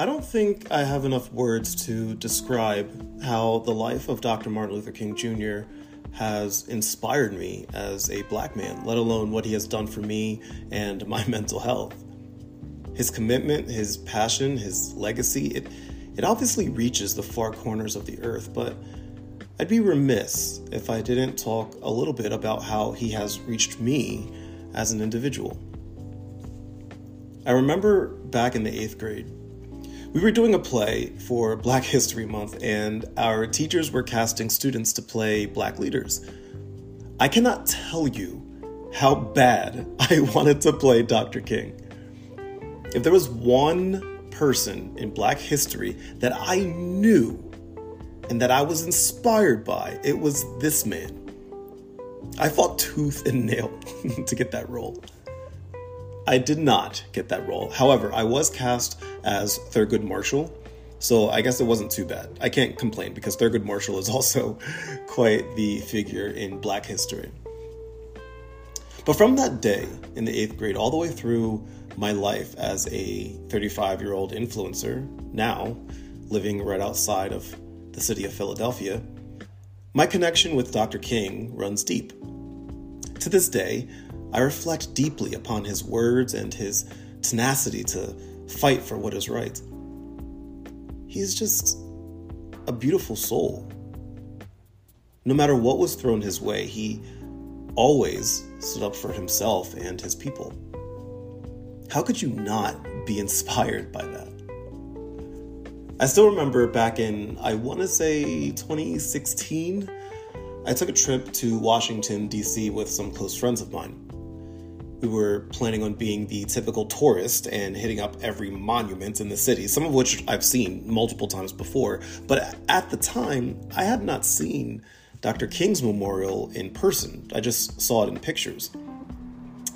I don't think I have enough words to describe how the life of Dr. Martin Luther King Jr. has inspired me as a black man, let alone what he has done for me and my mental health. His commitment, his passion, his legacy, it, it obviously reaches the far corners of the earth, but I'd be remiss if I didn't talk a little bit about how he has reached me as an individual. I remember back in the eighth grade, we were doing a play for Black History Month, and our teachers were casting students to play Black leaders. I cannot tell you how bad I wanted to play Dr. King. If there was one person in Black history that I knew and that I was inspired by, it was this man. I fought tooth and nail to get that role. I did not get that role. However, I was cast as Thurgood Marshall, so I guess it wasn't too bad. I can't complain because Thurgood Marshall is also quite the figure in black history. But from that day in the eighth grade all the way through my life as a 35 year old influencer, now living right outside of the city of Philadelphia, my connection with Dr. King runs deep. To this day, I reflect deeply upon his words and his tenacity to fight for what is right. He's just a beautiful soul. No matter what was thrown his way, he always stood up for himself and his people. How could you not be inspired by that? I still remember back in, I want to say 2016, I took a trip to Washington, D.C. with some close friends of mine we were planning on being the typical tourist and hitting up every monument in the city, some of which I've seen multiple times before. But at the time, I had not seen Dr. King's memorial in person. I just saw it in pictures.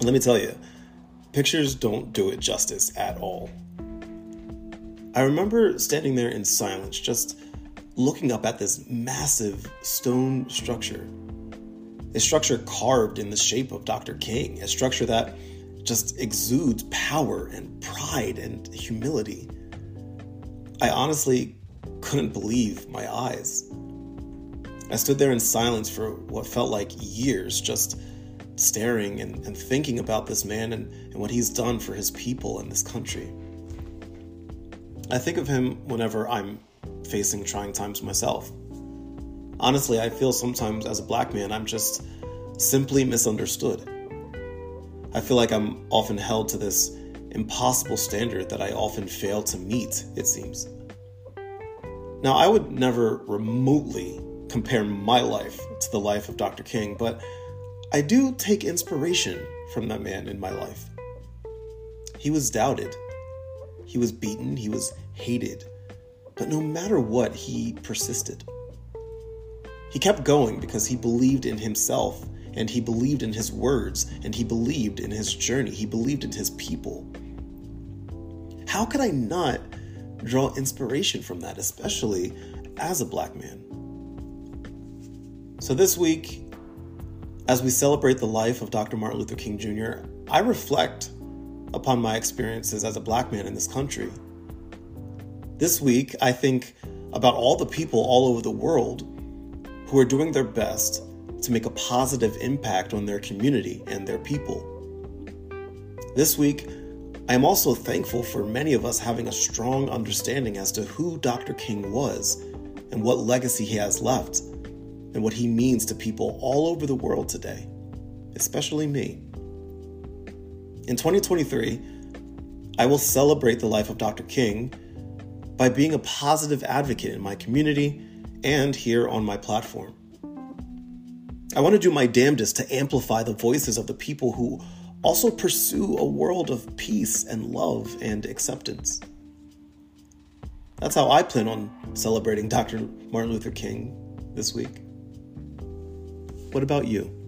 let me tell you, pictures don't do it justice at all. I remember standing there in silence, just looking up at this massive stone structure a structure carved in the shape of Dr. King, a structure that just exudes power and pride and humility. I honestly couldn't believe my eyes. I stood there in silence for what felt like years, just staring and, and thinking about this man and, and what he's done for his people and this country. I think of him whenever I'm facing trying times myself honestly, I feel sometimes as a black man, I'm just simply misunderstood. I feel like I'm often held to this impossible standard that I often fail to meet, it seems. Now, I would never remotely compare my life to the life of Dr. King, but I do take inspiration from that man in my life. He was doubted, he was beaten, he was hated, but no matter what, he persisted. He kept going because he believed in himself and he believed in his words and he believed in his journey. He believed in his people. How could I not draw inspiration from that, especially as a black man? So this week, as we celebrate the life of Dr. Martin Luther King Jr., I reflect upon my experiences as a black man in this country. This week, I think about all the people all over the world who are doing their best to make a positive impact on their community and their people. This week, I am also thankful for many of us having a strong understanding as to who Dr. King was and what legacy he has left and what he means to people all over the world today, especially me. In 2023, I will celebrate the life of Dr. King by being a positive advocate in my community and here on my platform. I want to do my damnedest to amplify the voices of the people who also pursue a world of peace and love and acceptance. That's how I plan on celebrating Dr. Martin Luther King this week. What about you?